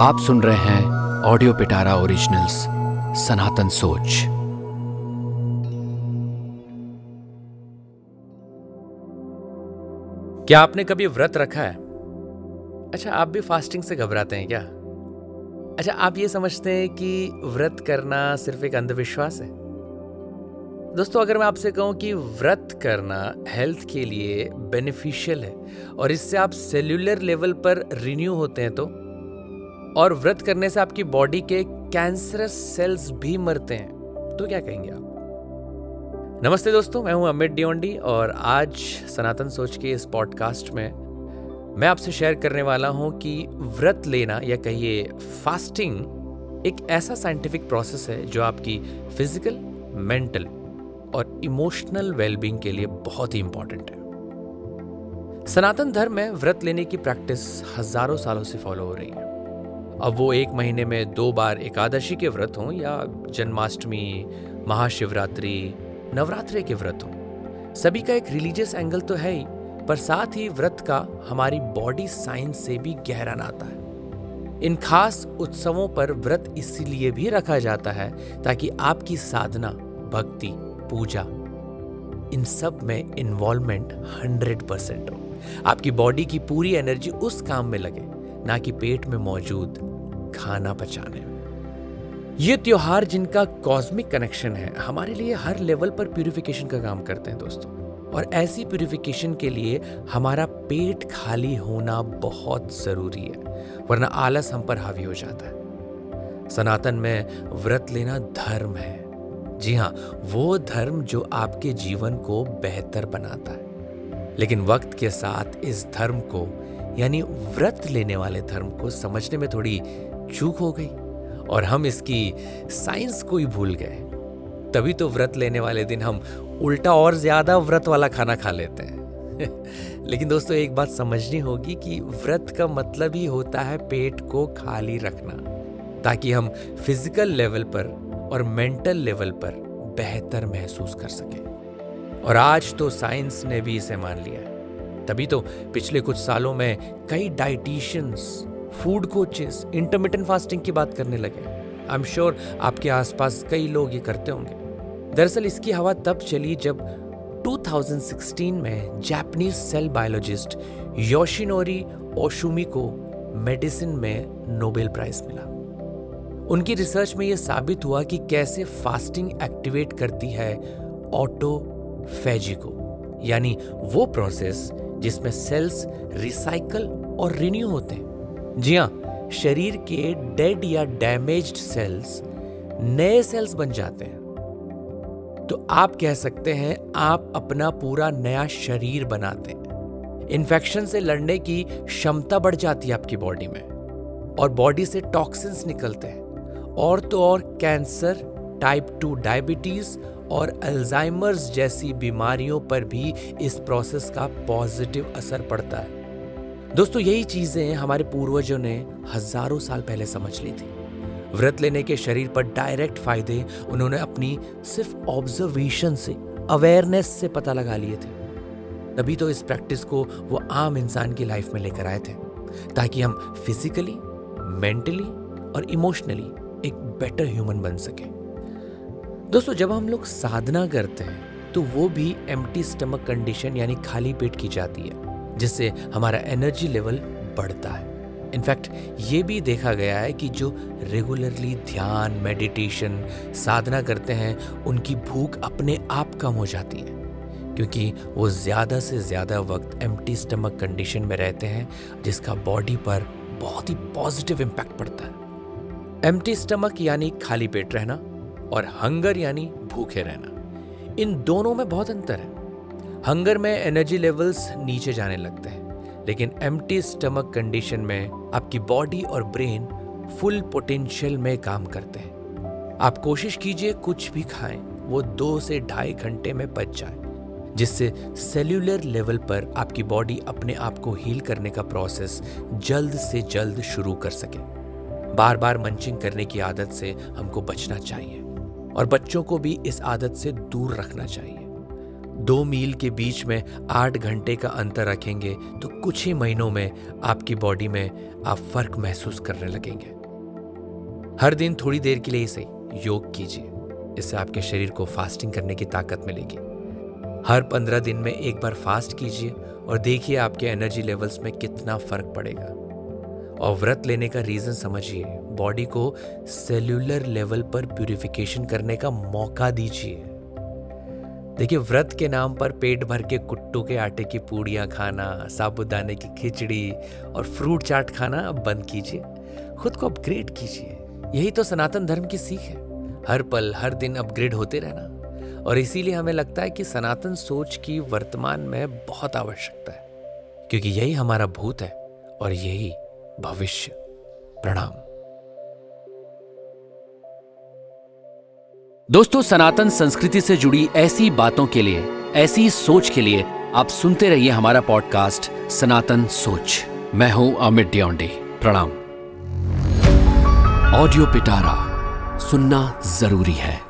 आप सुन रहे हैं ऑडियो पिटारा ओरिजिनल्स सनातन सोच क्या आपने कभी व्रत रखा है? अच्छा आप भी फास्टिंग से घबराते हैं क्या? अच्छा आप ये समझते हैं कि व्रत करना सिर्फ़ एक अंधविश्वास है? दोस्तों, अगर मैं आपसे कहूँ कि व्रत करना हेल्थ के लिए बेनिफिशियल है, और इससे आप सेल्यूलर लेवल पर रिन्यू होते हैं तो और व्रत करने से आपकी बॉडी के कैंसरस सेल्स भी मरते हैं। तो क्या कहेंगे आप? नमस्ते दोस्तों, मैं हूँ अमित डिओंडी और आज सनातन सोच के इस पॉडकास्ट में मैं आपसे शेयर करने वाला हूँ कि व्रत लेना या कहिए फास्टिंग एक ऐसा साइंटिफिक प्रोसेस है जो आपकी फ़िज़िकल मेंटल और इमोशनल वेलबींग के लिए बहुत ही इंपॉर्टेंट है। सनातन धर्म में व्रत लेने की प्रैक्टिस हज़ारों सालों से फॉलो हो रही है। अब वो एक महीने में दो बार एकादशी के व्रत हों या जन्माष्टमी, महाशिवरात्रि, नवरात्रि के व्रत हों। सभी का एक रिलीजियस एंगल तो है ही, पर साथ ही व्रत का हमारी बॉडी साइंस से भी गहरा नाता है। इन खास उत्सवों पर व्रत इसीलिए भी रखा जाता है ताकि आपकी साधना, भक्ति, पूजा, इन सब में इन्वॉल्वमेंट हंड्रेड परसेंट हो। आपकी बॉडी की पूरी एनर्जी उस काम में लगे, ना कि पेट में मौजूद खाना पचाने में। ये त्योहार जिनका कॉस्मिक कनेक्शन है, हमारे लिए हर लेवल पर प्यूरिफिकेशन का काम करते हैं दोस्तों। और ऐसी प्यूरिफिकेशन के लिए हमारा पेट खाली होना बहुत ज़रूरी है, वरना आलस हम पर हावी हो जाता है। सनातन में व्रत लेना धर्म है। जी हाँ वो धर्म जो आपके जीवन को बेहतर बनाता है। लेकिन वक्त के साथ इस धर्म को, यानी व्रत लेने वाले धर्म को समझने में थोड़ी चूक हो गई और हम इसकी साइंस को ही भूल गए। तभी तो व्रत लेने वाले दिन हम उल्टा और ज़्यादा व्रत वाला खाना खा लेते हैं। लेकिन दोस्तों, एक बात समझनी होगी कि व्रत का मतलब ही होता है पेट को खाली रखना, ताकि हम फ़िज़िकल लेवल पर और मेंटल लेवल पर बेहतर महसूस कर सकें। और आज तो साइंस ने भी इसे मान लिया तभी तो पिछले कुछ सालों में कई dietitians food coaches intermittent fasting की बात करने लगे। आई एम श्योर आपके आसपास कई लोग ये करते होंगे। दरअसल इसकी हवा तब चली जब 2016 में Japanese cell biologist Yoshinori Ohsumi को मेडिसिन में नोबेल प्राइज मिला। उनकी रिसर्च में यह साबित हुआ कि कैसे फास्टिंग एक्टिवेट करती है ऑटोफेजी को, यानी वो प्रोसेस जिसमें सेल्स रिसाइकल और रिन्यू होते हैं। जी हाँ शरीर के डेड या डैमेज्ड सेल्स नए सेल्स बन जाते हैं। तो आप कह सकते हैं, आप अपना पूरा नया शरीर बनाते हैं। इन्फेक्शन से लड़ने की क्षमता बढ़ जाती है आपकी बॉडी में और बॉडी से टॉक्सिन्स निकलते हैं। और तो और कैंसर टाइप टू डायबिटीज़ और अल्जाइमर्स जैसी बीमारियों पर भी इस प्रोसेस का पॉजिटिव असर पड़ता है। दोस्तों, यही चीज़ें हमारे पूर्वजों ने हज़ारों साल पहले समझ ली थी। व्रत लेने के शरीर पर डायरेक्ट फ़ायदे उन्होंने अपनी सिर्फ़ ऑब्जर्वेशन से अवेयरनेस से पता लगा लिए थे। तभी तो इस प्रैक्टिस को वो आम इंसान की लाइफ में लेकर आए थे, ताकि हम फिजिकली मेंटली और इमोशनली एक बेटर ह्यूमन बन सके। दोस्तों, जब हम लोग साधना करते हैं तो वो भी एम्प्टी स्टमक कंडीशन यानी खाली पेट की जाती है। जिससे हमारा एनर्जी लेवल बढ़ता है। इनफैक्ट ये भी देखा गया है कि जो रेगुलरली ध्यान मेडिटेशन साधना करते हैं, उनकी भूख अपने आप कम हो जाती है। क्योंकि वो ज़्यादा से ज़्यादा वक्त एम्प्टी स्टमक कंडीशन में रहते हैं, जिसका बॉडी पर बहुत ही पॉजिटिव इम्पैक्ट पड़ता है। एम्प्टी स्टमक यानी खाली पेट रहना और हंगर यानी भूखे रहना। इन दोनों में बहुत अंतर है। हंगर में एनर्जी लेवल्स नीचे जाने लगते हैं, लेकिन एम्प्टी स्टमक कंडीशन में आपकी बॉडी और ब्रेन फुल पोटेंशियल में काम करते हैं। आप कोशिश कीजिए कुछ भी खाएँ, वो दो से ढाई घंटे में बच जाए, जिससे सेल्यूलर लेवल पर आपकी बॉडी अपने आप को हील करने का प्रोसेस जल्द से जल्द शुरू कर सके। बार बार मंचिंग करने की आदत से हमको बचना चाहिए, और बच्चों को भी इस आदत से दूर रखना चाहिए। दो मील के बीच में आठ घंटे का अंतर रखेंगे तो कुछ ही महीनों में आपकी बॉडी में आप फ़र्क महसूस करने लगेंगे। हर दिन थोड़ी देर के लिए इसे योग कीजिए। इससे आपके शरीर को फास्टिंग करने की ताकत मिलेगी। हर पंद्रह दिन में एक बार फास्ट कीजिए और देखिए आपके एनर्जी लेवल्स में कितना फ़र्क पड़ेगा। और व्रत लेने का रीजन समझिए। बॉडी को सेल्यूलर लेवल पर प्यूरिफिकेशन करने का मौका दीजिए। देखिए, व्रत के नाम पर पेट भर के कुट्टू के आटे की पूड़ियाँ खाना, साबुदाने की खिचड़ी और फ्रूट चाट खाना अब बंद कीजिए। खुद को अपग्रेड कीजिए। यही तो सनातन धर्म की सीख है। हर पल, हर दिन अपग्रेड होते रहना। और इसीलिए हमें लगता है कि सनातन सोच की वर्तमान में बहुत आवश्यकता है। क्योंकि यही हमारा भूत है और यही भविष्य। प्रणाम। दोस्तों, सनातन संस्कृति से जुड़ी ऐसी बातों के लिए, ऐसी सोच के लिए आप सुनते रहिए हमारा पॉडकास्ट सनातन सोच। मैं हूँ अमित डियोंडे। प्रणाम। ऑडियो पिटारा, सुनना ज़रूरी है।